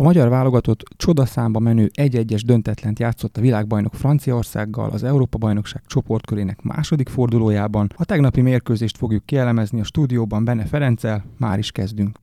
A magyar válogatott csodaszámba menő egy-egyes döntetlent játszott a világbajnok Franciaországgal az Európa-bajnokság csoportkörének második fordulójában. A tegnapi mérkőzést fogjuk kielemezni a stúdióban Benne Ferenccel, már is kezdünk.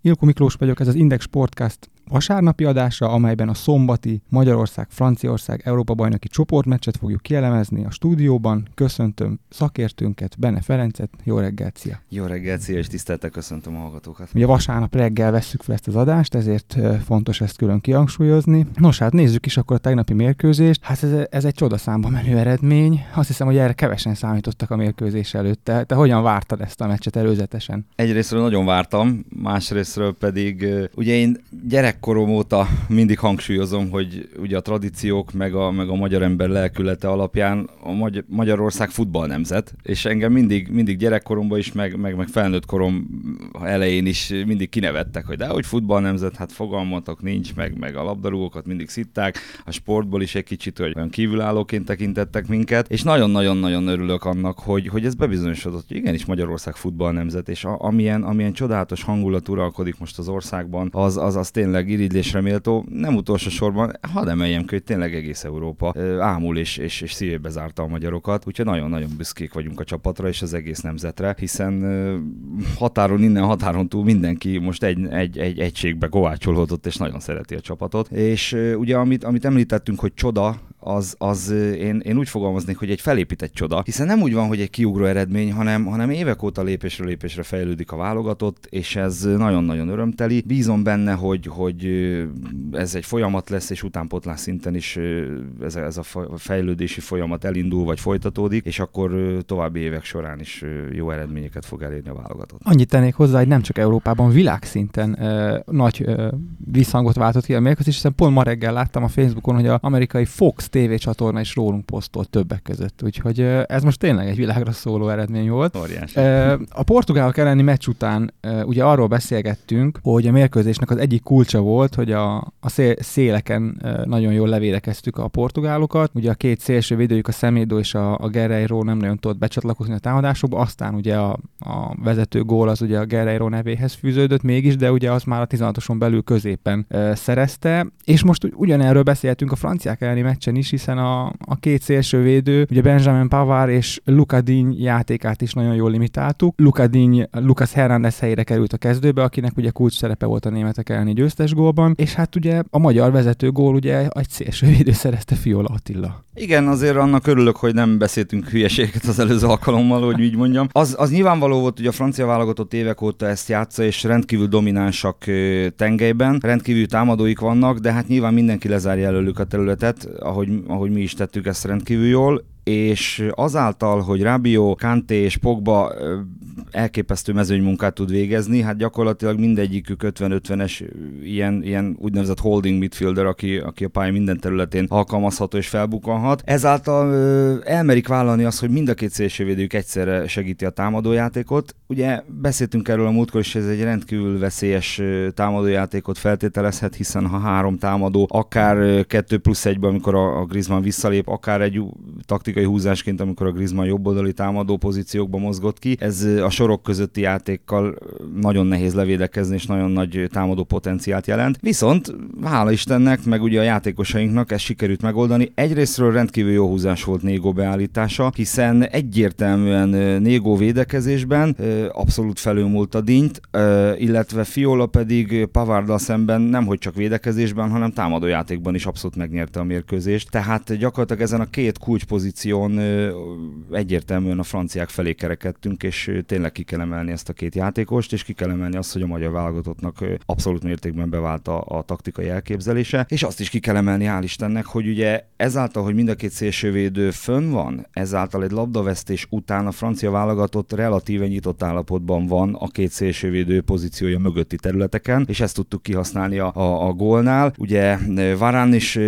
Ilko Miklós vagyok, ez az Index Sportcast vasárnapi adása, amelyben a szombati Magyarország-Franciaország Európa-bajnoki csoportmeccset fogjuk kielemezni a stúdióban. Köszöntöm szakértőnket, Benne Ferencet. Jó reggelt, szia! Jó reggelt, szia, és tiszteltek köszöntöm a hallgatókat. Ugye vasárnap reggel vesszük fel ezt az adást, ezért fontos ezt külön kihangsúlyozni. Nos, hát nézzük is akkor a tegnapi mérkőzést. Hát ez, ez egy csodaszámba menő eredmény. Azt hiszem, hogy erre kevesen számítottak a mérkőzés előtt. Te, te hogyan vártad ezt a meccset előzetesen? Egyrésztről nagyon vártam, másrésztről pedig ugye én gyerek gyerekkorom óta mindig hangsúlyozom, hogy ugye a tradíciók meg a, meg a magyar ember lelkülete alapján a Magy- Magyarország futball nemzet, és engem mindig, mindig gyerekkoromban is, meg, meg, meg felnőtt korom elején is mindig kinevettek, hogy de hogy futball nemzet, hát fogalmatok nincs, meg, meg a labdarúgókat mindig szitták, a sportból is egy kicsit hogy olyan kívülállóként tekintettek minket, és nagyon-nagyon-nagyon örülök annak, hogy, hogy ez bebizonyosodott, hogy igenis Magyarország futball nemzet, és a, amilyen, amilyen csodálatos hangulat uralkodik most az országban, az, az, az tényleg tényleg irigylésre méltó, nem utolsó sorban, hadd emeljem ki, hogy tényleg egész Európa ámul és, és, és szívébe zárta a magyarokat, úgyhogy nagyon-nagyon büszkék vagyunk a csapatra és az egész nemzetre, hiszen határon innen, határon túl mindenki most egy, egy, egy egységbe kovácsolódott és nagyon szereti a csapatot. És ugye amit, amit említettünk, hogy csoda, az, az én, én úgy fogalmaznék, hogy egy felépített csoda, hiszen nem úgy van, hogy egy kiugró eredmény, hanem, hanem évek óta lépésről lépésre fejlődik a válogatott, és ez nagyon-nagyon örömteli. Bízom benne, hogy, hogy ez egy folyamat lesz, és utánpotlás szinten is ez, ez a fejlődési folyamat elindul, vagy folytatódik, és akkor további évek során is jó eredményeket fog elérni a válogatott. Annyit tennék hozzá, hogy nem csak Európában, világszinten ö, nagy ö, visszhangot váltott ki a mérkőzés, hiszen pont ma reggel láttam a Facebookon, hogy az amerikai Fox tévécsatorna is rólunk posztolt többek között. Úgyhogy ez most tényleg egy világra szóló eredmény volt. Óriási. A portugálok elleni meccs után ugye arról beszélgettünk, hogy a mérkőzésnek az egyik kulcsa volt, hogy a, a szél, széleken nagyon jól levédekeztük a portugálokat. Ugye a két szélső védőjük, a Szemédó és a, a Guerreiro nem nagyon tudott becsatlakozni a támadásokba, aztán ugye a, a vezető gól az ugye a Guerreiro nevéhez fűződött mégis, de ugye az már a 16-oson belül középen szerezte, és most ugyanerről beszéltünk a franciák elleni meccsen is, is, hiszen a, a két szélsővédő, ugye Benjamin Pavard és Luka Díny játékát is nagyon jól limitáltuk. Luka Díny, Lucas Hernández helyére került a kezdőbe, akinek ugye kulcs szerepe volt a németek elleni győztes gólban, és hát ugye a magyar vezető gól ugye egy szélsővédő szerezte Fiola Attila. Igen, azért annak örülök, hogy nem beszéltünk hülyeséget az előző alkalommal, hogy így mondjam. Az, az nyilvánvaló volt, hogy a francia válogatott évek óta ezt játsza, és rendkívül dominánsak tengelyben, rendkívül támadóik vannak, de hát nyilván mindenki lezárja előlük a területet, ahogy ahogy mi is tettük ezt rendkívül jól, és azáltal, hogy Rabio, Kanté és Pogba elképesztő mezőnymunkát tud végezni, hát gyakorlatilag mindegyikük 50-50-es ilyen, ilyen úgynevezett holding midfielder, aki, aki a pálya minden területén alkalmazható és felbukanhat. Ezáltal elmerik vállalni azt, hogy mind a két szélsővédők egyszerre segíti a támadójátékot. Ugye beszéltünk erről a múltkor, és ez egy rendkívül veszélyes támadójátékot feltételezhet, hiszen ha három támadó, akár kettő plusz egyben, amikor a, Griezmann visszalép, akár egy taktik taktikai húzásként, amikor a Griezmann jobboldali támadó pozíciókba mozgott ki. Ez a sorok közötti játékkal nagyon nehéz levédekezni, és nagyon nagy támadó potenciált jelent. Viszont hála Istennek, meg ugye a játékosainknak ez sikerült megoldani. Egyrésztről rendkívül jó húzás volt Négó beállítása, hiszen egyértelműen Négó védekezésben abszolút felülmúlt a dint, illetve Fiola pedig Pavarda szemben nem hogy csak védekezésben, hanem támadójátékban is abszolút megnyerte a mérkőzést. Tehát gyakorlatilag ezen a két kulcspozíció pozíción egyértelműen a franciák felé kerekedtünk, és tényleg ki kell emelni ezt a két játékost, és ki kell emelni azt, hogy a magyar válogatottnak abszolút mértékben bevált a, a taktikai elképzelése, és azt is ki kell emelni, hál' Istennek, hogy ugye ezáltal, hogy mind a két szélsővédő fönn van, ezáltal egy labdavesztés után a francia válogatott relatíve nyitott állapotban van a két szélsővédő pozíciója mögötti területeken, és ezt tudtuk kihasználni a, a, a gólnál. Ugye Varán is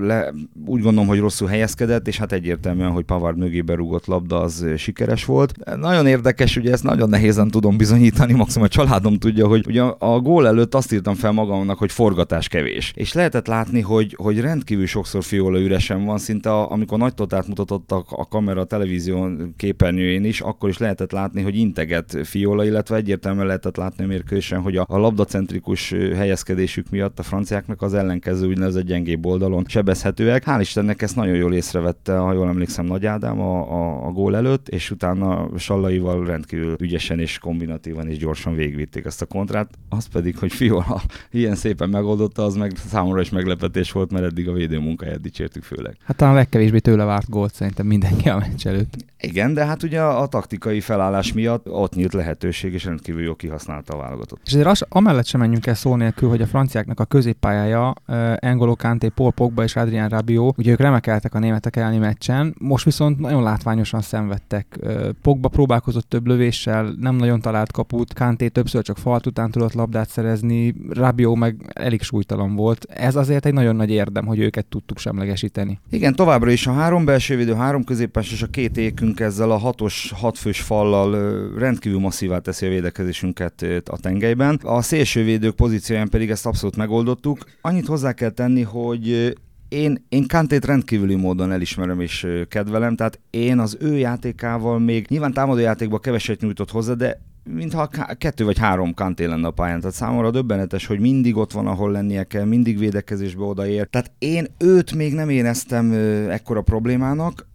le, úgy gondolom, hogy rosszul helyezkedett, és hát egyértelmű egyértelműen, hogy Pavard mögébe rúgott labda az sikeres volt. Nagyon érdekes, ugye ezt nagyon nehézen tudom bizonyítani, maximum a családom tudja, hogy ugye a gól előtt azt írtam fel magamnak, hogy forgatás kevés. És lehetett látni, hogy, hogy rendkívül sokszor Fiola üresen van, szinte a, amikor nagy totát mutatott a, kamera a televízió képernyőjén is, akkor is lehetett látni, hogy integet Fiola, illetve egyértelműen lehetett látni a mérkőzésen, hogy a, a labdacentrikus helyezkedésük miatt a franciáknak az ellenkező úgynevezett gyengébb oldalon sebezhetőek. Hál' Istennek ezt nagyon jól észrevette, ha jól emlékszem, Nagy Ádám a, a, a gól előtt, és utána Sallaival rendkívül ügyesen és kombinatívan és gyorsan végvitték ezt a kontrát. Az pedig, hogy Fiola ilyen szépen megoldotta, az meg számomra is meglepetés volt, mert eddig a védő munkáját dicsértük főleg. Hát talán legkevésbé tőle várt gólt szerintem mindenki a meccs előtt. Igen, de hát ugye a, taktikai felállás miatt ott nyílt lehetőség, és rendkívül jól kihasználta a válogatott. És azért az, amellett sem menjünk el szó nélkül, hogy a franciáknak a középpályája uh, Engolo Kanté, Paul Pogba és Adrian Rabiot, ugye ők remekeltek a németek elleni meccsen, most viszont nagyon látványosan szenvedtek. Uh, Pogba próbálkozott több lövéssel, nem nagyon talált kaput, Kanté többször csak falt után tudott labdát szerezni, Rabiot meg elég súlytalan volt. Ez azért egy nagyon nagy érdem, hogy őket tudtuk semlegesíteni. Igen, továbbra is a három belső védő, három középpes és a két ékünk ezzel a hatos, hatfős fallal rendkívül masszívá teszi a védekezésünket a tengelyben. A szélsővédők pozícióján pedig ezt abszolút megoldottuk. Annyit hozzá kell tenni, hogy én, én Kantét rendkívüli módon elismerem és kedvelem, tehát én az ő játékával még nyilván támadó játékban keveset nyújtott hozzá, de mintha kettő vagy három kanté lenne a pályán. Tehát számomra döbbenetes, hogy mindig ott van, ahol lennie kell, mindig védekezésbe odaér. Tehát én őt még nem éreztem ekkora problémának.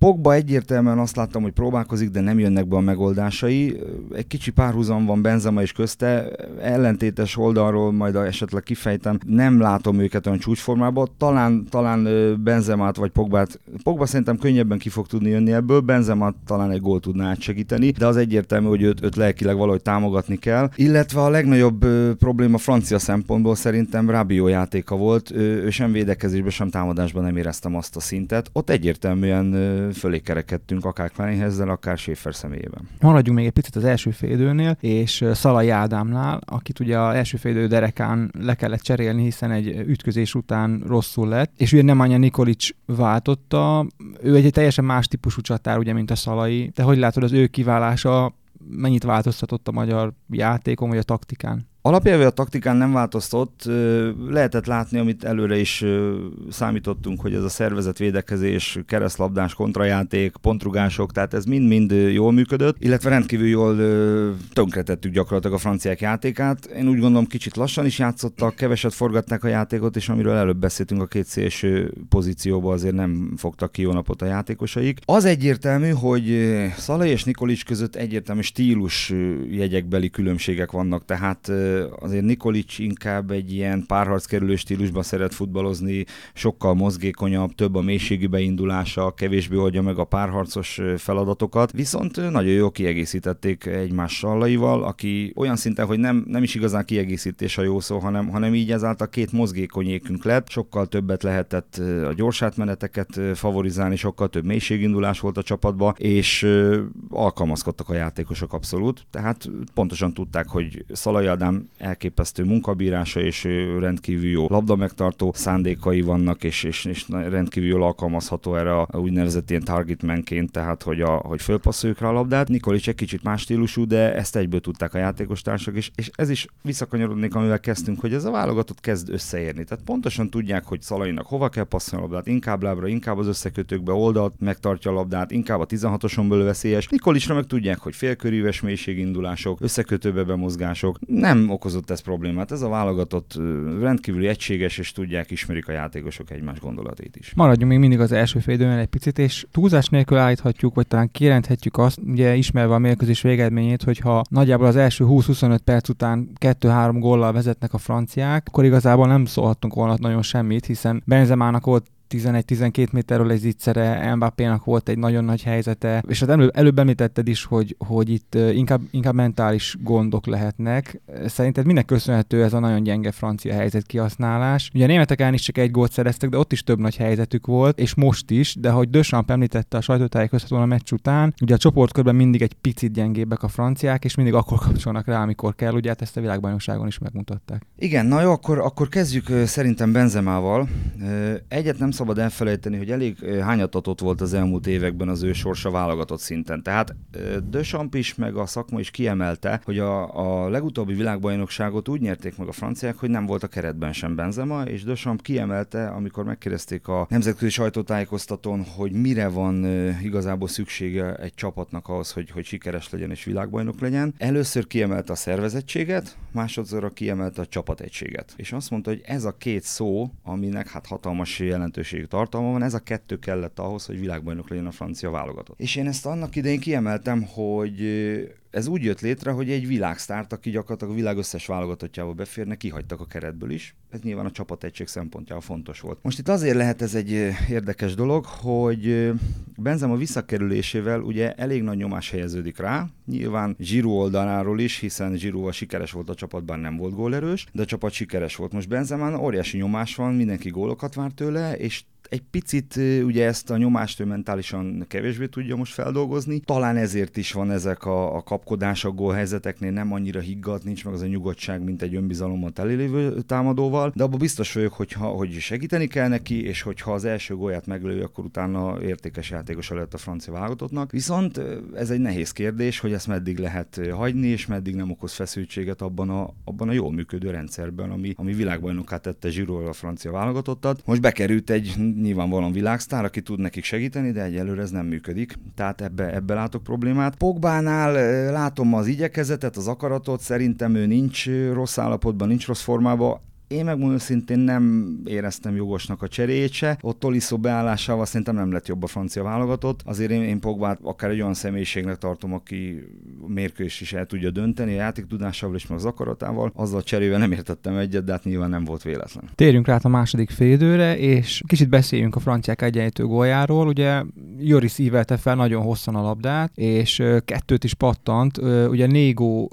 Pogba egyértelműen azt láttam, hogy próbálkozik, de nem jönnek be a megoldásai. Egy kicsi párhuzam van Benzema is közte, ellentétes oldalról majd esetleg kifejtem, nem látom őket olyan csúcsformában. Talán, talán Benzemát vagy Pogbát, Pogba szerintem könnyebben ki fog tudni jönni ebből, Benzemát talán egy gól tudná átsegíteni, de az egyértelmű, hogy őt, őt lelkileg valahogy támogatni kell. Illetve a legnagyobb probléma francia szempontból szerintem Rabiot játéka volt, ő, ő sem védekezésben, sem támadásban nem éreztem azt a szintet. Ott egyértelműen fölé kerekedtünk, akár Kleinhezzel, akár Schaefer személyében. Maradjunk még egy picit az első félidőnél, és Szalai Ádámnál, akit ugye az első félidő derekán le kellett cserélni, hiszen egy ütközés után rosszul lett, és ugye Nemanja Nikolic váltotta, ő egy teljesen más típusú csatár, ugye, mint a Szalai. De hogy látod, az ő kiválása mennyit változtatott a magyar játékon, vagy a taktikán? Alapjelve a taktikán nem változtott, lehetett látni, amit előre is számítottunk, hogy ez a szervezet védekezés, keresztlabdás, kontrajáték, pontrugások, tehát ez mind-mind jól működött, illetve rendkívül jól tönkretettük gyakorlatilag a franciák játékát. Én úgy gondolom, kicsit lassan is játszottak, keveset forgatták a játékot, és amiről előbb beszéltünk a két szélső pozícióba azért nem fogtak ki jó napot a játékosaik. Az egyértelmű, hogy Szalai és Nikolics között egyértelmű stílus jegyekbeli különbségek vannak, tehát azért Nikolic inkább egy ilyen párharckerülő stílusban szeret futballozni, sokkal mozgékonyabb, több a mélységi beindulása, kevésbé oldja meg a párharcos feladatokat, viszont nagyon jól kiegészítették egymás sallaival, aki olyan szinten, hogy nem, nem is igazán kiegészítés a jó szó, hanem, hanem így ezáltal két mozgékonyékünk lett, sokkal többet lehetett a gyorsátmeneteket favorizálni, sokkal több mélységindulás volt a csapatba, és alkalmazkodtak a játékosok abszolút, tehát pontosan tudták, hogy Szalai Ádám elképesztő munkabírása, és rendkívül jó labda megtartó szándékai vannak, és, és, és rendkívül jól alkalmazható erre a úgynevezett ilyen targetmanként, tehát hogy, a, hogy fölpasszoljuk rá a labdát. Nikolic egy kicsit más stílusú, de ezt egyből tudták a játékos társak, és, ez is visszakanyarodnék, amivel kezdtünk, hogy ez a válogatott kezd összeérni. Tehát pontosan tudják, hogy Szalainak hova kell passzolni a labdát, inkább lábra, inkább az összekötőkbe oldalt, megtartja a labdát, inkább a 16-oson belül veszélyes. Nikolicra meg tudják, hogy félkörűves mélységindulások, összekötőbe bemozgások. Nem okozott ez problémát. Ez a válogatott rendkívüli egységes, és tudják, ismerik a játékosok egymás gondolatait is. Maradjunk még mindig az első félidőnél egy picit, és túlzás nélkül állíthatjuk, vagy talán kijelenthetjük azt, ugye ismerve a mérkőzés végeredményét, hogyha nagyjából az első 20-25 perc után 2-3 góllal vezetnek a franciák, akkor igazából nem szólhattunk volna nagyon semmit, hiszen Benzemának volt 11-12 méterről egy zicsere, Mbappé-nak volt egy nagyon nagy helyzete, és az előbb, előbb említetted is, hogy, hogy itt inkább, inkább mentális gondok lehetnek. Szerinted minek köszönhető ez a nagyon gyenge francia helyzet kihasználás? Ugye a németek is csak egy gólt szereztek, de ott is több nagy helyzetük volt, és most is, de hogy Dösamp említette a sajtótájékoztatón a meccs után, ugye a csoportkörben mindig egy picit gyengébbek a franciák, és mindig akkor kapcsolnak rá, amikor kell, ugye hát ezt a világbajnokságon is megmutatták. Igen, na jó, akkor, akkor kezdjük szerintem Benzemával. Egyet nem szabad elfelejteni, hogy elég hányatatott volt az elmúlt években az ő sorsa válogatott szinten. Tehát Deschamps is, meg a szakma is kiemelte, hogy a, a legutóbbi világbajnokságot úgy nyerték meg a franciák, hogy nem volt a keretben sem Benzema, és Deschamps kiemelte, amikor megkérdezték a nemzetközi sajtótájékoztatón, hogy mire van igazából szüksége egy csapatnak ahhoz, hogy, hogy sikeres legyen és világbajnok legyen. Először kiemelte a szervezettséget, másodszorra kiemelte a csapategységet. És azt mondta, hogy ez a két szó, aminek hát hatalmas jelentőség tartalma van, ez a kettő kellett ahhoz, hogy világbajnok legyen a francia válogatott. És én ezt annak idején kiemeltem, hogy ez úgy jött létre, hogy egy világsztárt, aki gyakorlatilag a világ összes válogatottjába beférne, kihagytak a keretből is. Ez nyilván a csapategység szempontjából fontos volt. Most itt azért lehet ez egy érdekes dolog, hogy Benzema visszakerülésével ugye elég nagy nyomás helyeződik rá, nyilván Giroud oldaláról is, hiszen Giroud sikeres volt a csapatban, nem volt gólerős, de a csapat sikeres volt. Most Benzemán óriási nyomás van, mindenki gólokat vár tőle, és egy picit ugye ezt a nyomást ő mentálisan kevésbé tudja most feldolgozni. Talán ezért is van ezek a, a kapkodások gólhelyzeteknél nem annyira higgadt, nincs meg az a nyugodtság, mint egy önbizalommal telélévő támadóval, de abban biztos vagyok, hogy, ha, hogy segíteni kell neki, és hogyha az első gólját meglője, akkor utána értékes játékos lett a francia válogatottnak. Viszont ez egy nehéz kérdés, hogy ezt meddig lehet hagyni, és meddig nem okoz feszültséget abban a, abban a jól működő rendszerben, ami, ami világbajnokká tette Zsiró a francia válogatottat. Most bekerült egy nyilvánvalóan világsztár, aki tud nekik segíteni, de egyelőre ez nem működik. Tehát ebbe, ebbe látok problémát. Pogbánál látom az igyekezetet, az akaratot, szerintem ő nincs rossz állapotban, nincs rossz formában. Én megmondom szintén nem éreztem jogosnak a cseréjét se. Ott Tolisso beállásával szerintem nem lett jobb a francia válogatott. Azért én, én Pogbát akár egy olyan személyiségnek tartom, aki mérkős is el tudja dönteni, a játék tudásával és meg az akaratával. Azzal a cserével nem értettem egyet, de hát nyilván nem volt véletlen. Térjünk rá a második félidőre, és kicsit beszéljünk a franciák egyenlítő góljáról. Ugye Joris ívelte fel nagyon hosszan a labdát, és kettőt is pattant. Ugye Négó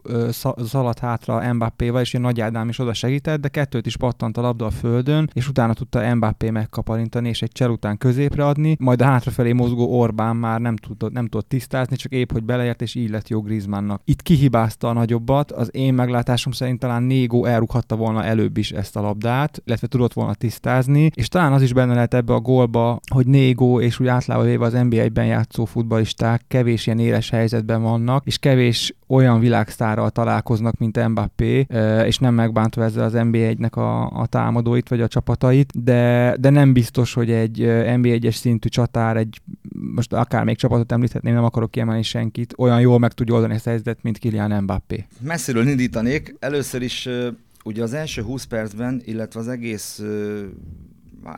szaladt hátra Mbappéval, és Nagy Ádám is oda segített, de kettőt is pattant a labda a földön, és utána tudta Mbappé megkaparintani, és egy csel után középre adni, majd a hátrafelé mozgó Orbán már nem tudott, nem tudott tisztázni, csak épp, hogy beleért, és így lett jó Griezmannnak. Itt kihibázta a nagyobbat, az én meglátásom szerint talán Négó elrughatta volna előbb is ezt a labdát, illetve tudott volna tisztázni, és talán az is benne lehet ebbe a gólba, hogy Négó és úgy általában véve az NBA-ben játszó futballisták kevés ilyen éles helyzetben vannak, és kevés olyan világsztárral találkoznak, mint Mbappé, és nem megbántva ezzel az NBA-nek a, a támadóit vagy a csapatait, de, de nem biztos, hogy egy NBA-es szintű csatár, egy most akár még csapatot említhetném, nem akarok kiemelni senkit, olyan jól meg tudja oldani ezt a helyzetet, mint Kylian Mbappé. Messziről indítanék. Először is ugye az első 20 percben, illetve az egész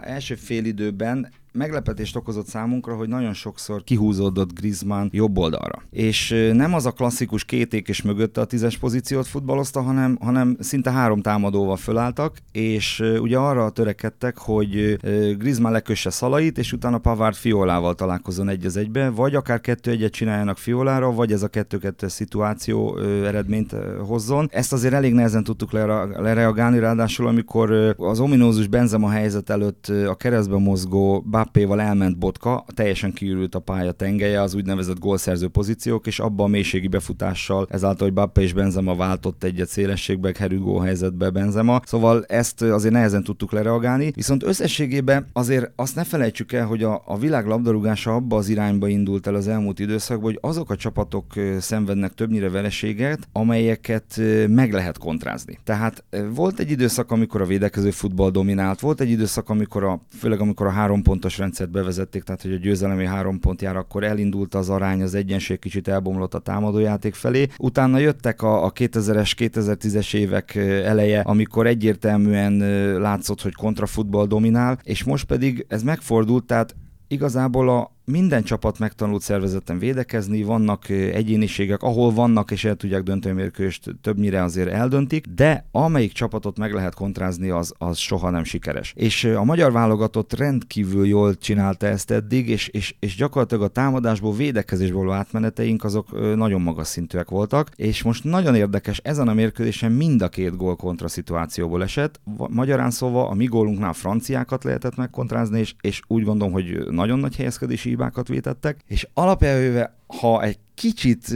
első félidőben meglepetést okozott számunkra, hogy nagyon sokszor kihúzódott Griezmann jobb oldalra. És nem az a klasszikus két és mögötte a tízes pozíciót futballozta, hanem, hanem szinte három támadóval fölálltak, és ugye arra törekedtek, hogy Griezmann lekösse szalait, és utána Pavard Fiolával találkozzon egy az egybe, vagy akár kettő egyet csináljanak Fiolára, vagy ez a kettő-kettő szituáció eredményt hozzon. Ezt azért elég nehezen tudtuk lereagálni, ráadásul amikor az ominózus Benzema helyzet előtt a keresztbe mozgó Mbappéval elment Botka, teljesen kiürült a pálya tengelye, az úgynevezett gólszerző pozíciók, és abban a mélységi befutással, ezáltal, hogy Mbappé és Benzema váltott egyet szélességbe, herügó helyzetbe Benzema. Szóval ezt azért nehezen tudtuk lereagálni, viszont összességében azért azt ne felejtsük el, hogy a, a világ labdarúgása abba az irányba indult el az elmúlt időszakban, hogy azok a csapatok szenvednek többnyire vereséget, amelyeket meg lehet kontrázni. Tehát volt egy időszak, amikor a védekező futball dominált, volt egy időszak, amikor a, főleg amikor a három pontos pontos rendszert bevezették, tehát hogy a győzelemi három pont jár, akkor elindult az arány, az egyenség kicsit elbomlott a támadójáték felé. Utána jöttek a, a 2000-es, 2010-es évek eleje, amikor egyértelműen látszott, hogy kontrafutball dominál, és most pedig ez megfordult, tehát igazából a, minden csapat megtanult szervezetten védekezni, vannak egyéniségek, ahol vannak és el tudják dönteni mérkőst, többnyire azért eldöntik, de amelyik csapatot meg lehet kontrázni, az, az soha nem sikeres. És a magyar válogatott rendkívül jól csinálta ezt eddig, és, és, és gyakorlatilag a támadásból, védekezésból átmeneteink azok nagyon magas szintűek voltak, és most nagyon érdekes, ezen a mérkőzésen mind a két gól kontra szituációból esett. Magyarán szóval a mi gólunknál franciákat lehetett megkontrázni, és, és úgy gondolom, hogy nagyon nagy helyezkedési hibákat vétettek, és alapjelőve ha egy kicsit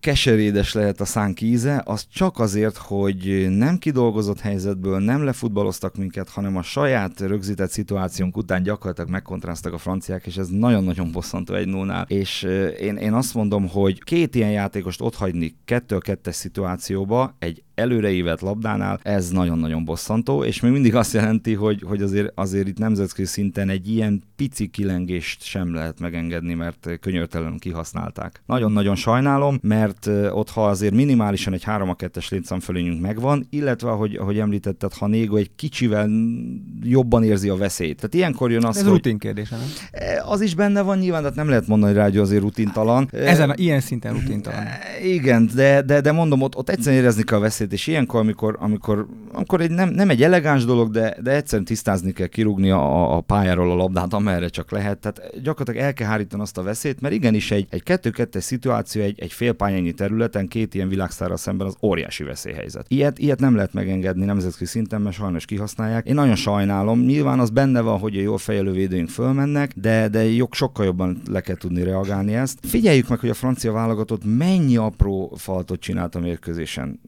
keserédes lehet a szánk íze, az csak azért, hogy nem kidolgozott helyzetből nem lefutballoztak minket, hanem a saját rögzített szituációnk után gyakorlatilag megkontráztak a franciák, és ez nagyon-nagyon bosszantó egy 0 És én, én azt mondom, hogy két ilyen játékost otthagyni kettő a kettes szituációba egy előreívett labdánál, ez nagyon-nagyon bosszantó, és még mindig azt jelenti, hogy, hogy azért, azért itt nemzetközi szinten egy ilyen pici kilengést sem lehet megengedni, mert könyörtelenül kihasználták. Nagyon-nagyon sajnálom, mert ott ha azért minimálisan egy 3 2 es létszámfölényünk megvan, illetve ahogy, ahogy említetted, ha Négo egy kicsivel jobban érzi a veszélyt. Tehát ilyenkor jön az, Ez hogy... rutin kérdés, nem? E, az is benne van nyilván, tehát nem lehet mondani rá, hogy azért rutintalan. E, Ezen, ilyen szinten rutintalan. Igen, de, de, de mondom, ott, ott egyszerűen érezni kell a veszélyt, és ilyenkor, amikor, amikor, amikor egy nem, nem egy elegáns dolog, de, de egyszerűen tisztázni kell, kirúgni a, a pályáról a labdát, amerre csak lehet. Tehát gyakorlatilag el kell hárítani azt a veszélyt, mert igenis egy, egy kettő-kettes szituáció egy, egy félpályányi területen két ilyen világszárral szemben az óriási veszélyhelyzet. Ilyet, ilyet nem lehet megengedni nemzetközi szinten, mert sajnos kihasználják. Én nagyon sajnálom. Nyilván az benne van, hogy a jól fejelő védőink fölmennek, de, de jog, sokkal jobban le kell tudni reagálni ezt. Figyeljük meg, hogy a francia válogatott mennyi apró faltot csinált a mérkőzésen.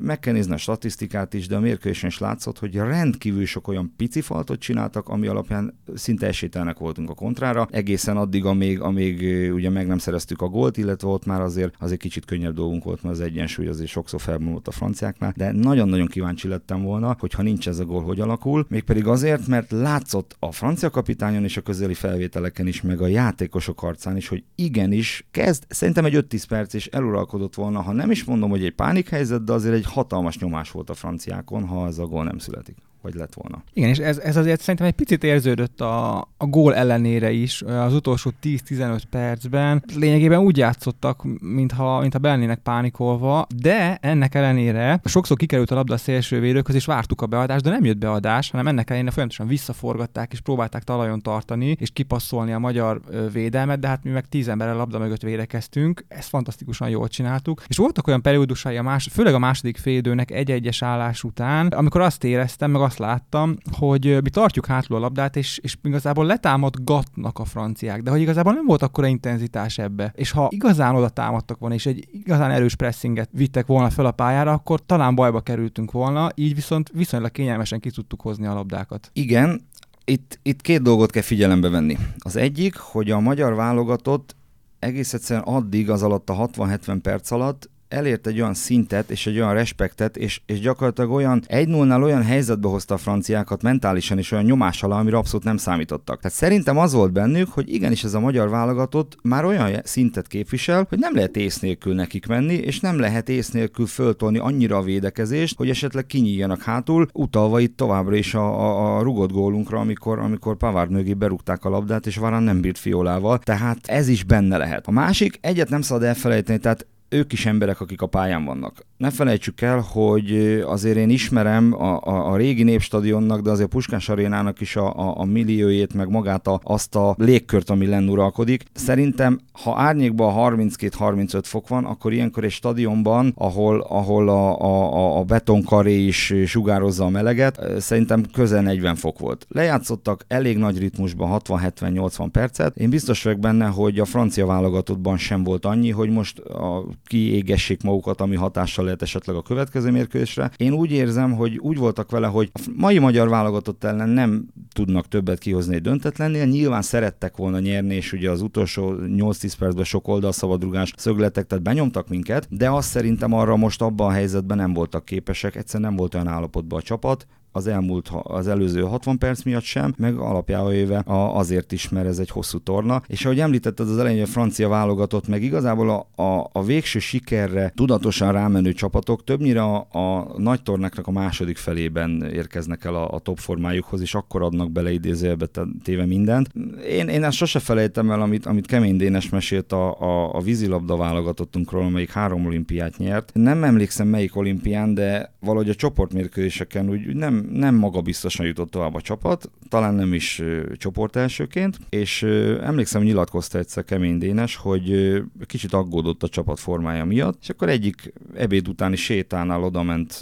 Meg kell nézni a statisztikát is, de a mérkőzésen is látszott, hogy rendkívül sok olyan pici faltot csináltak, ami alapján szinte esélytelnek voltunk a kontrára, egészen addig, amíg, amíg ugye meg nem szereztük a gólt, illetve ott már azért, azért kicsit könnyebb dolgunk volt, mert az egyensúly azért sokszor felmúlott a franciáknál, de nagyon-nagyon kíváncsi lettem volna, hogy ha nincs ez a gól, hogy alakul, mégpedig azért, mert látszott a francia kapitányon és a közeli felvételeken is, meg a játékosok arcán is, hogy igenis kezd, szerintem egy 5-10 perc is eluralkodott volna, ha nem is mondom, hogy egy pánikhelyzet, de azért egy hatalmas nyomás volt a franciákon, ha ez a gól nem születik vagy lett volna. Igen, és ez, ez azért szerintem egy picit érződött a, a gól ellenére is az utolsó 10-15 percben. Lényegében úgy játszottak, mintha, mintha be lennének pánikolva, de ennek ellenére sokszor kikerült a labda a szélső védőköz, és vártuk a beadást, de nem jött beadás, hanem ennek ellenére folyamatosan visszaforgatták, és próbálták talajon tartani, és kipasszolni a magyar védelmet, de hát mi meg tíz emberrel labda mögött védekeztünk, ezt fantasztikusan jól csináltuk. És voltak olyan periódusai, a más, főleg a második félidőnek egy-egyes állás után, amikor azt éreztem, meg azt láttam, hogy mi tartjuk hátul a labdát, és, és igazából letámadgatnak a franciák, de hogy igazából nem volt akkora intenzitás ebbe. És ha igazán oda támadtak volna, és egy igazán erős pressinget vittek volna fel a pályára, akkor talán bajba kerültünk volna, így viszont viszonylag kényelmesen ki tudtuk hozni a labdákat. Igen, itt, itt két dolgot kell figyelembe venni. Az egyik, hogy a magyar válogatott egész egyszerűen addig az alatt a 60-70 perc alatt elért egy olyan szintet és egy olyan respektet, és, és gyakorlatilag olyan 1 0 olyan helyzetbe hozta a franciákat mentálisan és olyan nyomás alá, amire abszolút nem számítottak. Tehát szerintem az volt bennük, hogy igenis ez a magyar válogatott már olyan szintet képvisel, hogy nem lehet ész nélkül nekik menni, és nem lehet ész nélkül föltolni annyira a védekezést, hogy esetleg kinyíljanak hátul, utalva itt továbbra is a, a, a rugott gólunkra, amikor, amikor Pavard mögé berúgták a labdát, és Varán nem bírt fiolával. Tehát ez is benne lehet. A másik, egyet nem szabad elfelejteni, tehát ők is emberek, akik a pályán vannak. Ne felejtsük el, hogy azért én ismerem a, a, a régi népstadionnak, de azért a Puskás arénának is a, a, a milliójét, meg magát a, azt a légkört, ami lenn uralkodik. Szerintem, ha árnyékban 32-35 fok van, akkor ilyenkor egy stadionban, ahol, ahol a, a, a betonkaré is sugározza a meleget, szerintem közel 40 fok volt. Lejátszottak elég nagy ritmusban 60-70-80 percet. Én biztos vagyok benne, hogy a francia válogatottban sem volt annyi, hogy most a kiégessék magukat, ami hatással lehet esetleg a következő mérkőzésre. Én úgy érzem, hogy úgy voltak vele, hogy a mai magyar válogatott ellen nem tudnak többet kihozni egy döntetlennél. Nyilván szerettek volna nyerni, és ugye az utolsó 8-10 percben sok oldalszabadrugás szögletek, tehát benyomtak minket, de azt szerintem arra most abban a helyzetben nem voltak képesek, egyszerűen nem volt olyan állapotban a csapat, az elmúlt, az előző 60 perc miatt sem, meg alapjával éve azért is, mert ez egy hosszú torna. És ahogy említetted az elején, a francia válogatott, meg igazából a, a, a végső sikerre tudatosan rámenő csapatok többnyire a, a nagy tornáknak a második felében érkeznek el a, a top formájukhoz, és akkor adnak bele idézőjelbe téve mindent. Én, én ezt sose felejtem el, amit, amit Kemény Dénes mesélt a, a, a vízilabda válogatottunkról, amelyik három olimpiát nyert. Nem emlékszem melyik olimpián, de valahogy a csoportmérkőzéseken úgy nem nem maga biztosan jutott tovább a csapat, talán nem is csoport elsőként, és emlékszem, nyilatkozta egyszer Kemény Dénes, hogy kicsit aggódott a csapat formája miatt, és akkor egyik ebéd utáni sétánál oda ment,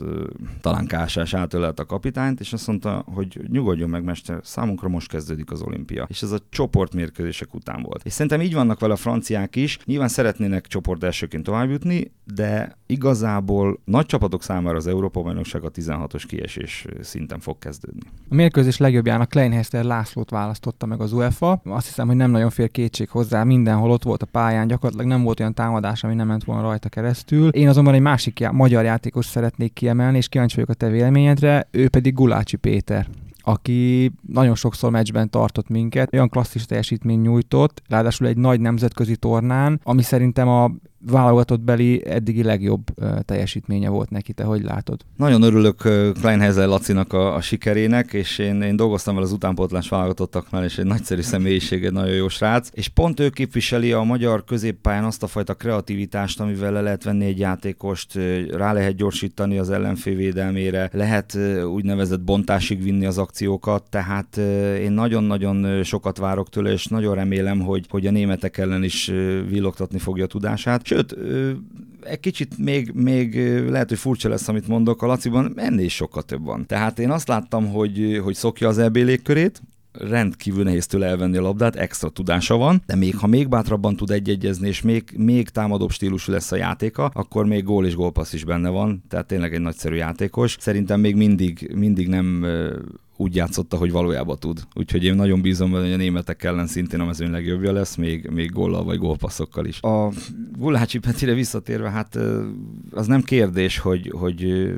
talán Kásás átölelt a kapitányt, és azt mondta, hogy nyugodjon meg, mester, számunkra most kezdődik az olimpia. És ez a csoportmérkőzések után volt. És szerintem így vannak vele a franciák is, nyilván szeretnének csoport elsőként tovább jutni, de igazából nagy csapatok számára az Európa-bajnokság a 16-os kiesés szinten fog kezdődni. A mérkőzés legjobbjának Kleinhester Lászlót választotta meg az UEFA. Azt hiszem, hogy nem nagyon fél kétség hozzá, mindenhol ott volt a pályán, gyakorlatilag nem volt olyan támadás, ami nem ment volna rajta keresztül. Én azonban egy másik já- magyar játékos szeretnék kiemelni, és kíváncsi vagyok a te véleményedre, ő pedig Gulácsi Péter aki nagyon sokszor meccsben tartott minket, olyan klasszis teljesítmény nyújtott, ráadásul egy nagy nemzetközi tornán, ami szerintem a válogatott beli eddigi legjobb teljesítménye volt neki, te hogy látod? Nagyon örülök Kleinheiser Lacinak a, a sikerének, és én, én dolgoztam vele az utánpótlás válogatottaknál, és egy nagyszerű személyiség, egy nagyon jó srác, és pont ő képviseli a magyar középpályán azt a fajta kreativitást, amivel le lehet venni egy játékost, rá lehet gyorsítani az ellenfél védelmére, lehet úgynevezett bontásig vinni az akciókat, tehát én nagyon-nagyon sokat várok tőle, és nagyon remélem, hogy, hogy a németek ellen is villogtatni fogja a tudását. Sőt, egy kicsit még, még lehet, hogy furcsa lesz, amit mondok, a Laciban ennél is sokkal több van. Tehát én azt láttam, hogy, hogy szokja az EB légkörét, rendkívül nehéz tőle elvenni a labdát, extra tudása van, de még ha még bátrabban tud egyegyezni, és még, még támadóbb stílusú lesz a játéka, akkor még gól és gólpassz is benne van, tehát tényleg egy nagyszerű játékos. Szerintem még mindig, mindig nem úgy játszotta, hogy valójában tud. Úgyhogy én nagyon bízom benne, hogy a németek ellen szintén a mezőny legjobbja lesz, még, még góllal vagy gólpasszokkal is. A Gulácsi Petire visszatérve, hát az nem kérdés, hogy, hogy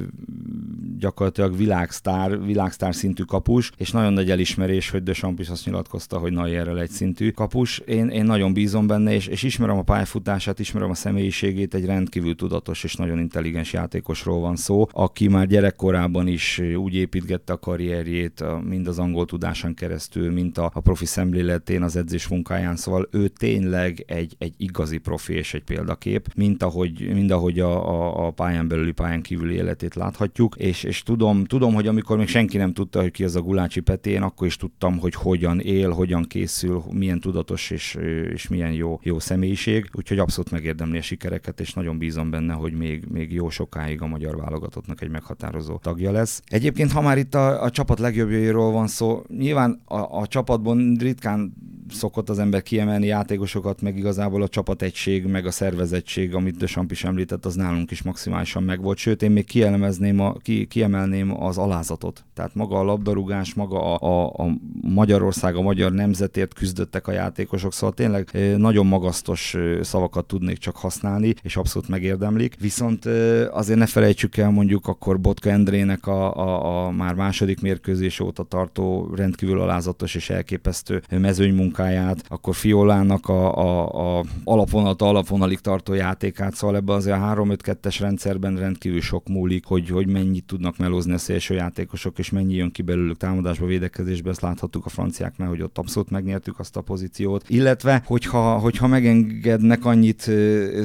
gyakorlatilag világsztár, világsztár szintű kapus, és nagyon nagy elismerés, hogy De Champis azt nyilatkozta, hogy Nayerrel egy szintű kapus. Én, én nagyon bízom benne, és, és ismerem a pályafutását, ismerem a személyiségét, egy rendkívül tudatos és nagyon intelligens játékosról van szó, aki már gyerekkorában is úgy építgette a karrierjét, mind az angol tudásán keresztül, mint a, a profi szemléletén, az edzés munkáján, szóval ő tényleg egy, egy igazi profi és egy példakép, mint ahogy, mind ahogy a, a, a pályán belüli, pályán kívüli életét láthatjuk, és, és tudom, tudom, hogy amikor még senki nem tudta, hogy ki az a Gulácsi Peti, én akkor is tudtam, hogy hogyan él, hogyan készül, milyen tudatos és, és milyen jó, jó személyiség, úgyhogy abszolút megérdemli a sikereket, és nagyon bízom benne, hogy még, még jó sokáig a magyar válogatottnak egy meghatározó tagja lesz. Egyébként, ha már itt a, a csapat legjobbjairól van szó, nyilván a, a csapatban ritkán szokott az ember kiemelni játékosokat, meg igazából a csapategység, meg a szervezettség, amit De Champ is említett, az nálunk is maximálisan megvolt. Sőt, én még kielemezném a, ki, kiemelném az alázatot. Tehát maga a labdarúgás, maga a, a, a Magyarország, a magyar nemzetért küzdöttek a játékosok, szóval tényleg nagyon magasztos szavakat tudnék csak használni, és abszolút megérdemlik. Viszont azért ne felejtsük el mondjuk akkor Botka Endrének a, a, a már második mérkőzés óta tartó rendkívül alázatos és elképesztő mezőny munkáját, akkor Fiolának a, a, a alapvonalat alapvonalig tartó játékát, szóval ebben azért a 3-5-2-es rendszerben rendkívül sok múlik, hogy, hogy mennyit tudnak melózni a szélső játékosok, és mennyi jön ki belőlük támadásba, védekezésbe, ezt láthattuk a franciáknál, hogy ott abszolút megnyertük azt a pozíciót. Illetve, hogyha, hogyha megengednek annyit,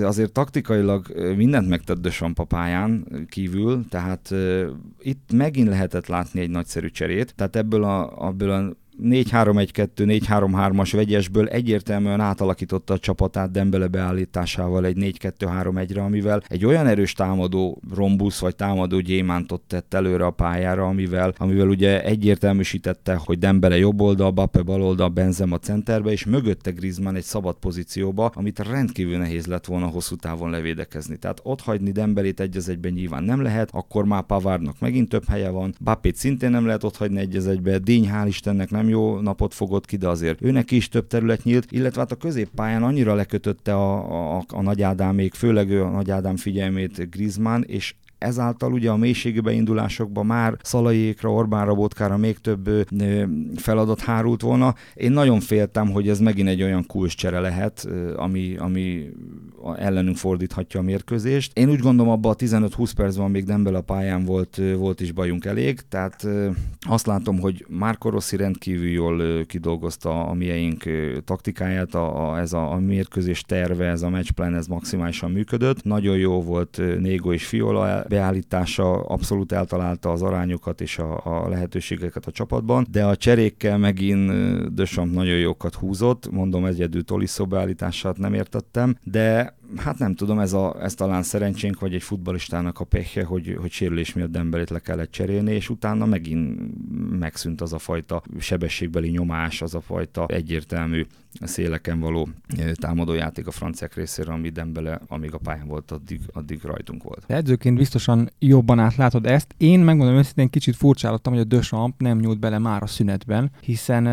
azért taktikailag mindent megtett Desampa pályán kívül, tehát itt megint lehetett látni egy nagyszerű cserét, tehát ebből a, ebből a 4-3-1-2, 4-3-3-as vegyesből egyértelműen átalakította a csapatát Dembele beállításával egy 4-2-3-1-re, amivel egy olyan erős támadó rombusz vagy támadó gyémántot tett előre a pályára, amivel, amivel ugye egyértelműsítette, hogy Dembele jobb oldal, Bappe bal oldal, Benzema centerbe, és mögötte Griezmann egy szabad pozícióba, amit rendkívül nehéz lett volna hosszú távon levédekezni. Tehát ott hagyni Dembelét egy egyben nyilván nem lehet, akkor már Pavardnak megint több helye van, Bappét szintén nem lehet ott hagyni egy egyben, Díny hál' Istennek nem nem jó napot fogott ki, de azért őnek is több terület nyílt, illetve hát a középpályán annyira lekötötte a, a, a Nagy Ádámék, főleg ő a Nagy Ádám figyelmét Griezmann, és ezáltal ugye a mélységi beindulásokban már Szalaiékra, Orbán Rabotkára még több feladat hárult volna. Én nagyon féltem, hogy ez megint egy olyan kulcscsere lehet, ami, ami ellenünk fordíthatja a mérkőzést. Én úgy gondolom, abban a 15-20 percben még Dembele a pályán volt, volt is bajunk elég, tehát azt látom, hogy Márko Rossi rendkívül jól kidolgozta a mieink taktikáját, a, a, ez a, a mérkőzés terve, ez a matchplan, ez maximálisan működött. Nagyon jó volt Négo és Fiola beállítása abszolút eltalálta az arányokat és a, a lehetőségeket a csapatban, de a cserékkel megint Dösamp nagyon jókat húzott, mondom egyedül Tolisso beállítását nem értettem, de hát nem tudom, ez, a, ez talán szerencsénk, vagy egy futbalistának a pehje, hogy, hogy sérülés miatt Dembelét le kellett cserélni, és utána megint megszűnt az a fajta sebességbeli nyomás, az a fajta egyértelmű széleken való támadójáték a franciák részéről, ami Dembele, amíg a pályán volt, addig, addig rajtunk volt. De edzőként biztosan jobban átlátod ezt. Én megmondom őszintén, kicsit furcsálottam, hogy a Döchamp nem nyúlt bele már a szünetben, hiszen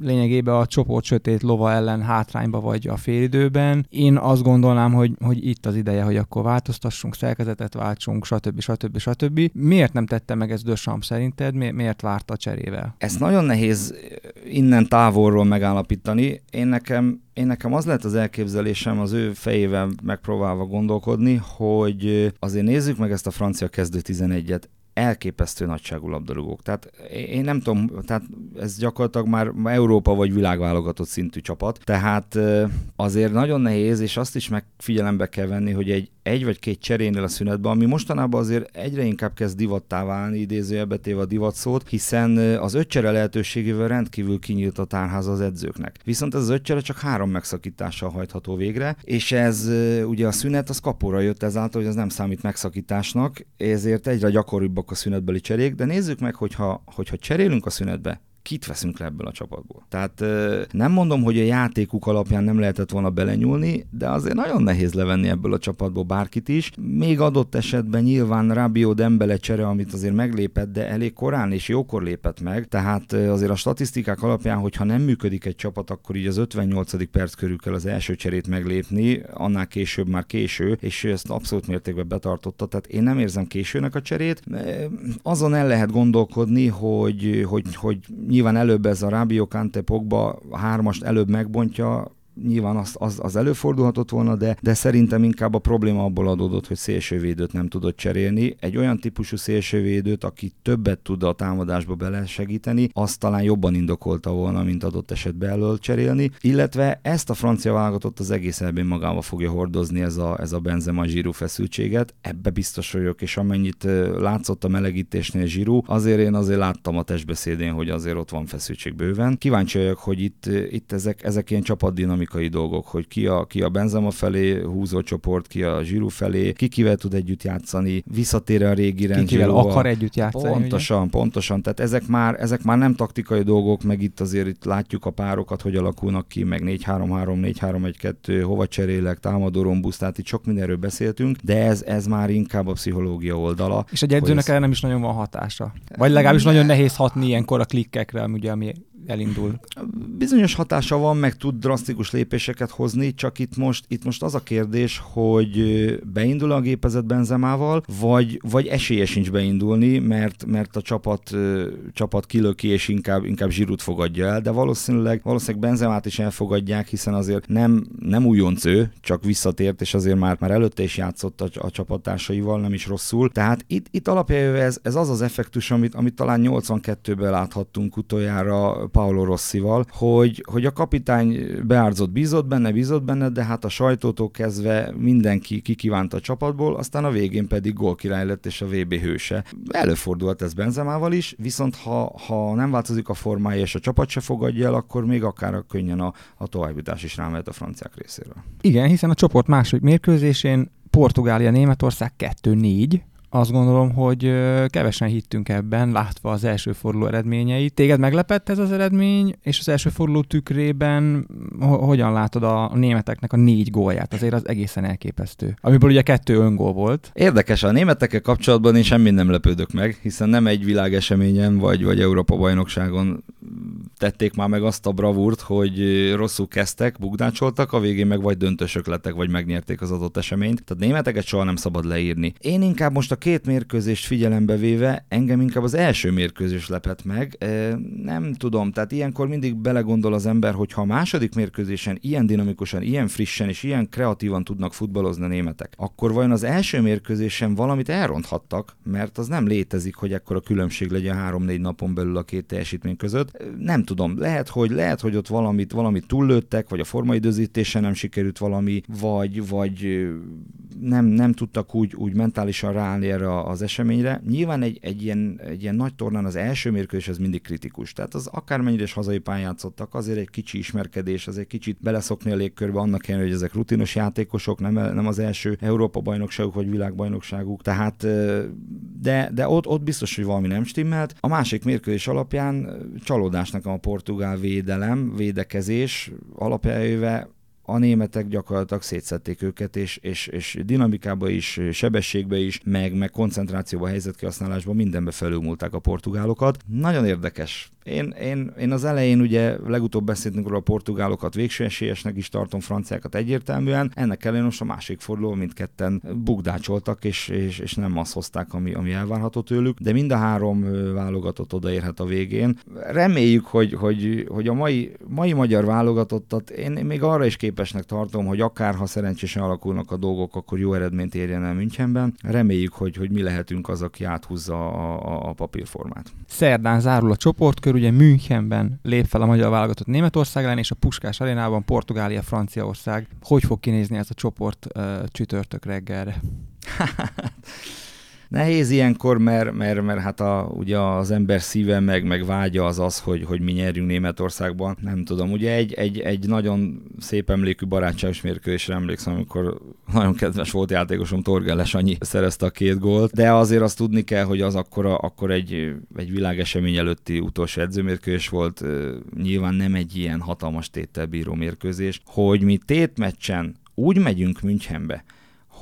lényegében a csoport sötét lova ellen hátrányba vagy a félidőben. Én azt gondolnám, hogy, hogy itt az ideje, hogy akkor változtassunk, szerkezetet váltsunk, stb. stb. stb. Miért nem tette meg ezt Döchamp szerinted? Mi, miért a cserével? Ez nagyon nehéz innen távolról megállapítani. Én nekem, én nekem az lett az elképzelésem az ő fejével megpróbálva gondolkodni, hogy azért nézzük meg ezt a francia kezdő 11-et elképesztő nagyságú labdarúgók. Tehát én nem tudom, tehát ez gyakorlatilag már Európa vagy világválogatott szintű csapat, tehát azért nagyon nehéz, és azt is megfigyelembe kell venni, hogy egy egy vagy két cserénél a szünetben, ami mostanában azért egyre inkább kezd divattá válni, idézőjelbe téve a divat szót, hiszen az ötcsere lehetőségével rendkívül kinyílt a tárház az edzőknek. Viszont ez az ötcsere csak három megszakítással hajtható végre, és ez ugye a szünet az kapóra jött ezáltal, hogy ez nem számít megszakításnak, ezért egyre gyakoribbak a szünetbeli cserék, de nézzük meg, hogyha, hogyha cserélünk a szünetbe, kit veszünk le ebből a csapatból. Tehát nem mondom, hogy a játékuk alapján nem lehetett volna belenyúlni, de azért nagyon nehéz levenni ebből a csapatból bárkit is. Még adott esetben nyilván Rabio Dembele csere, amit azért meglépett, de elég korán és jókor lépett meg, tehát azért a statisztikák alapján, hogyha nem működik egy csapat, akkor így az 58. perc körül kell az első cserét meglépni, annál később már késő, és ezt abszolút mértékben betartotta, tehát én nem érzem későnek a cserét. Azon el lehet gondolkodni, hogy, hogy, hogy nyilván előbb ez a Rábió Kante Pogba hármast előbb megbontja, nyilván az, az, az előfordulhatott volna, de, de szerintem inkább a probléma abból adódott, hogy szélsővédőt nem tudott cserélni. Egy olyan típusú szélsővédőt, aki többet tud a támadásba belesegíteni, azt talán jobban indokolta volna, mint adott esetben elől cserélni, illetve ezt a francia válogatott az egész elbén magába fogja hordozni ez a, ez a Benzema zsírú feszültséget. Ebbe biztos vagyok, és amennyit látszott a melegítésnél zsírú, azért én azért láttam a testbeszédén, hogy azért ott van feszültség bőven. Kíváncsi vagyok, hogy itt, itt ezek, ezek ilyen csapatdinamikai dinamikai dolgok, hogy ki a, ki a Benzema felé húzó csoport, ki a Zsiru felé, ki kivel tud együtt játszani, visszatér a régi. Ki kivel akar együtt játszani. Pontosan, ugye? pontosan. Tehát ezek már, ezek már nem taktikai dolgok, meg itt azért itt látjuk a párokat, hogy alakulnak ki, meg 4-3-3, 4-3-1-2, hova cserélek, támadó rombusz, tehát itt sok mindenről beszéltünk, de ez, ez már inkább a pszichológia oldala. És egy edzőnek ez... nem is nagyon van hatása. Vagy legalábbis nagyon nehéz hatni ilyenkor a klikkekre, ugye, ami elindul. Bizonyos hatása van, meg tud drasztikus lépéseket hozni, csak itt most, itt most az a kérdés, hogy beindul a gépezet Benzemával, vagy, vagy esélye sincs beindulni, mert, mert a csapat, csapat kilöki, és inkább, inkább zsirút fogadja el, de valószínűleg, valószínűleg Benzemát is elfogadják, hiszen azért nem, nem újonc ő, csak visszatért, és azért már, már előtte is játszott a, a csapattársaival, nem is rosszul. Tehát itt, itt alapjában ez, ez az az effektus, amit, amit talán 82-ben láthattunk utoljára Paolo Rossival, hogy, hogy a kapitány beárzott, bízott benne, bízott benne, de hát a sajtótól kezdve mindenki kikívánta a csapatból, aztán a végén pedig gólkirály lett és a VB hőse. Előfordult ez Benzemával is, viszont ha, ha nem változik a formája és a csapat se fogadja el, akkor még akár a könnyen a, a továbbjutás is rámehet a franciák részéről. Igen, hiszen a csoport második mérkőzésén Portugália, Németország 2-4, azt gondolom, hogy kevesen hittünk ebben, látva az első forduló eredményeit. Téged meglepett ez az eredmény, és az első forduló tükrében hogyan látod a németeknek a négy gólját? Azért az egészen elképesztő. Amiből ugye kettő öngól volt. Érdekes, a németekkel kapcsolatban én semmi nem lepődök meg, hiszen nem egy világeseményen vagy, vagy Európa bajnokságon tették már meg azt a bravúrt, hogy rosszul kezdtek, bugdácsoltak, a végén meg vagy döntősök lettek, vagy megnyerték az adott eseményt. Tehát németeket soha nem szabad leírni. Én inkább most a két mérkőzést figyelembe véve, engem inkább az első mérkőzés lepett meg. Nem tudom, tehát ilyenkor mindig belegondol az ember, hogy ha a második mérkőzésen ilyen dinamikusan, ilyen frissen és ilyen kreatívan tudnak futballozni a németek, akkor vajon az első mérkőzésen valamit elronthattak, mert az nem létezik, hogy ekkora különbség legyen három-négy napon belül a két teljesítmény között. Nem tudom, lehet, hogy lehet, hogy ott valamit, valamit túllőttek, vagy a formaidőzítésen nem sikerült valami, vagy, vagy nem, nem tudtak úgy, úgy mentálisan ráállni erre az eseményre. Nyilván egy, egy, ilyen, egy ilyen nagy tornán az első mérkőzés az mindig kritikus. Tehát az akármennyire is hazai pályátszottak, azért egy kicsi ismerkedés, az egy kicsit beleszokni a légkörbe, annak ellenére, hogy ezek rutinos játékosok, nem, nem az első Európa bajnokságuk vagy világbajnokságuk. Tehát, de, de ott, ott biztos, hogy valami nem stimmelt. A másik mérkőzés alapján csalódás nekem a portugál védelem, védekezés alapjájöve a németek gyakorlatilag szétszették őket, és, és, és dinamikába is, sebességbe is, meg, meg koncentrációba, helyzetkihasználásba mindenbe felülmúlták a portugálokat. Nagyon érdekes én, én, én az elején ugye legutóbb beszéltünk róla a portugálokat végső esélyesnek is tartom, franciákat egyértelműen. Ennek ellenére most a másik forduló mindketten bugdácsoltak, és, és, és nem azt hozták, ami, ami elvárható tőlük, de mind a három válogatott odaérhet a végén. Reméljük, hogy, hogy, hogy a mai, mai magyar válogatottat én még arra is képesnek tartom, hogy akár ha szerencsésen alakulnak a dolgok, akkor jó eredményt érjen el Münchenben. Reméljük, hogy, hogy mi lehetünk az, aki áthúzza a, a, a papírformát. Szerdán zárul a csoportkör, ugye Münchenben lép fel a magyar válogatott Németország ellen, és a Puskás arénában Portugália, Franciaország. Hogy fog kinézni ez a csoport uh, csütörtök reggelre? Nehéz ilyenkor, mert, mert, mert hát a, ugye az ember szíve meg, meg vágya az az, hogy, hogy mi nyerjünk Németországban. Nem tudom, ugye egy, egy, egy nagyon szép emlékű barátságos mérkőzésre emlékszem, amikor nagyon kedves volt játékosom Torgeles annyi szerezte a két gólt, de azért azt tudni kell, hogy az akkor, akkor egy, egy világesemény előtti utolsó edzőmérkőzés volt, nyilván nem egy ilyen hatalmas téttel bíró mérkőzés, hogy mi tétmeccsen úgy megyünk Münchenbe,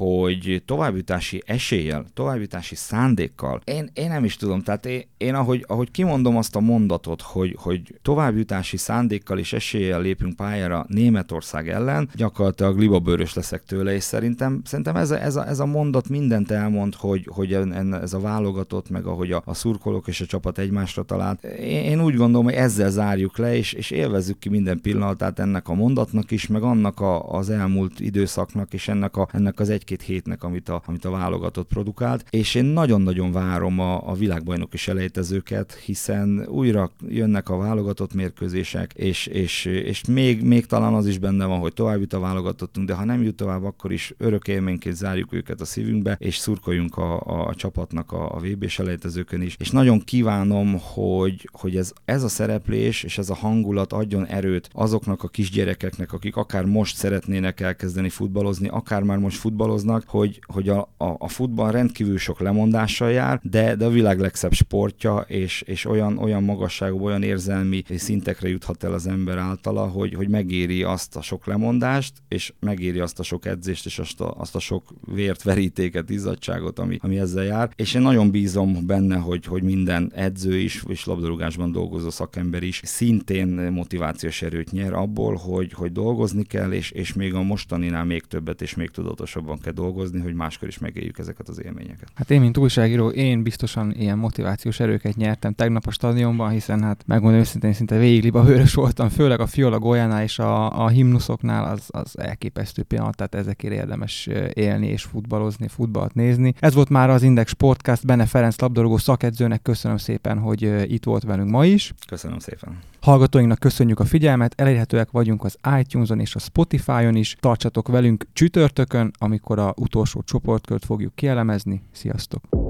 hogy továbbjutási eséllyel, továbbjutási szándékkal, én, én nem is tudom, tehát én, én ahogy, ahogy kimondom azt a mondatot, hogy, hogy továbbjutási szándékkal és eséllyel lépünk pályára Németország ellen, gyakorlatilag libabőrös leszek tőle, és szerintem, szerintem ez, a, ez, a, ez a mondat mindent elmond, hogy, hogy ez a válogatott, meg ahogy a, a szurkolók és a csapat egymásra talált. Én, én úgy gondolom, hogy ezzel zárjuk le, és, és élvezzük ki minden pillanatát ennek a mondatnak is, meg annak a, az elmúlt időszaknak, és ennek, a, ennek az egy egy-két hétnek, amit a, amit a válogatott produkált, és én nagyon-nagyon várom a, a világbajnoki selejtezőket, hiszen újra jönnek a válogatott mérkőzések, és, és, és még, még talán az is benne van, hogy tovább jut a válogatottunk, de ha nem jut tovább, akkor is örök élményként zárjuk őket a szívünkbe, és szurkoljunk a, a, a csapatnak a, a VB selejtezőkön is. És nagyon kívánom, hogy, hogy ez, ez a szereplés és ez a hangulat adjon erőt azoknak a kisgyerekeknek, akik akár most szeretnének elkezdeni futballozni, akár már most futballozni, futballoznak, hogy, hogy a, a, a futball rendkívül sok lemondással jár, de, de a világ legszebb sportja, és, és olyan, olyan magasságú, olyan érzelmi szintekre juthat el az ember általa, hogy, hogy megéri azt a sok lemondást, és megéri azt a sok edzést, és azt a, azt a sok vért, verítéket, izzadságot, ami, ami ezzel jár. És én nagyon bízom benne, hogy, hogy minden edző is, és labdarúgásban dolgozó szakember is szintén motivációs erőt nyer abból, hogy, hogy dolgozni kell, és, és még a mostaninál még többet és még tudatosabban kell dolgozni, hogy máskor is megéljük ezeket az élményeket. Hát én, mint újságíró, én biztosan ilyen motivációs erőket nyertem tegnap a stadionban, hiszen hát megmondom őszintén, szinte végig liba hőrös voltam, főleg a Fiola Golyánál és a, a himnuszoknál az, az elképesztő pillanat, tehát ezekért érdemes élni és futballozni, futballt nézni. Ez volt már az Index Podcast, Benne Ferenc labdarúgó szakedzőnek, köszönöm szépen, hogy itt volt velünk ma is. Köszönöm szépen. Hallgatóinknak köszönjük a figyelmet, elérhetőek vagyunk az iTunes-on és a Spotify-on is. Tartsatok velünk csütörtökön, amikor a utolsó csoportkört fogjuk kielemezni. Sziasztok!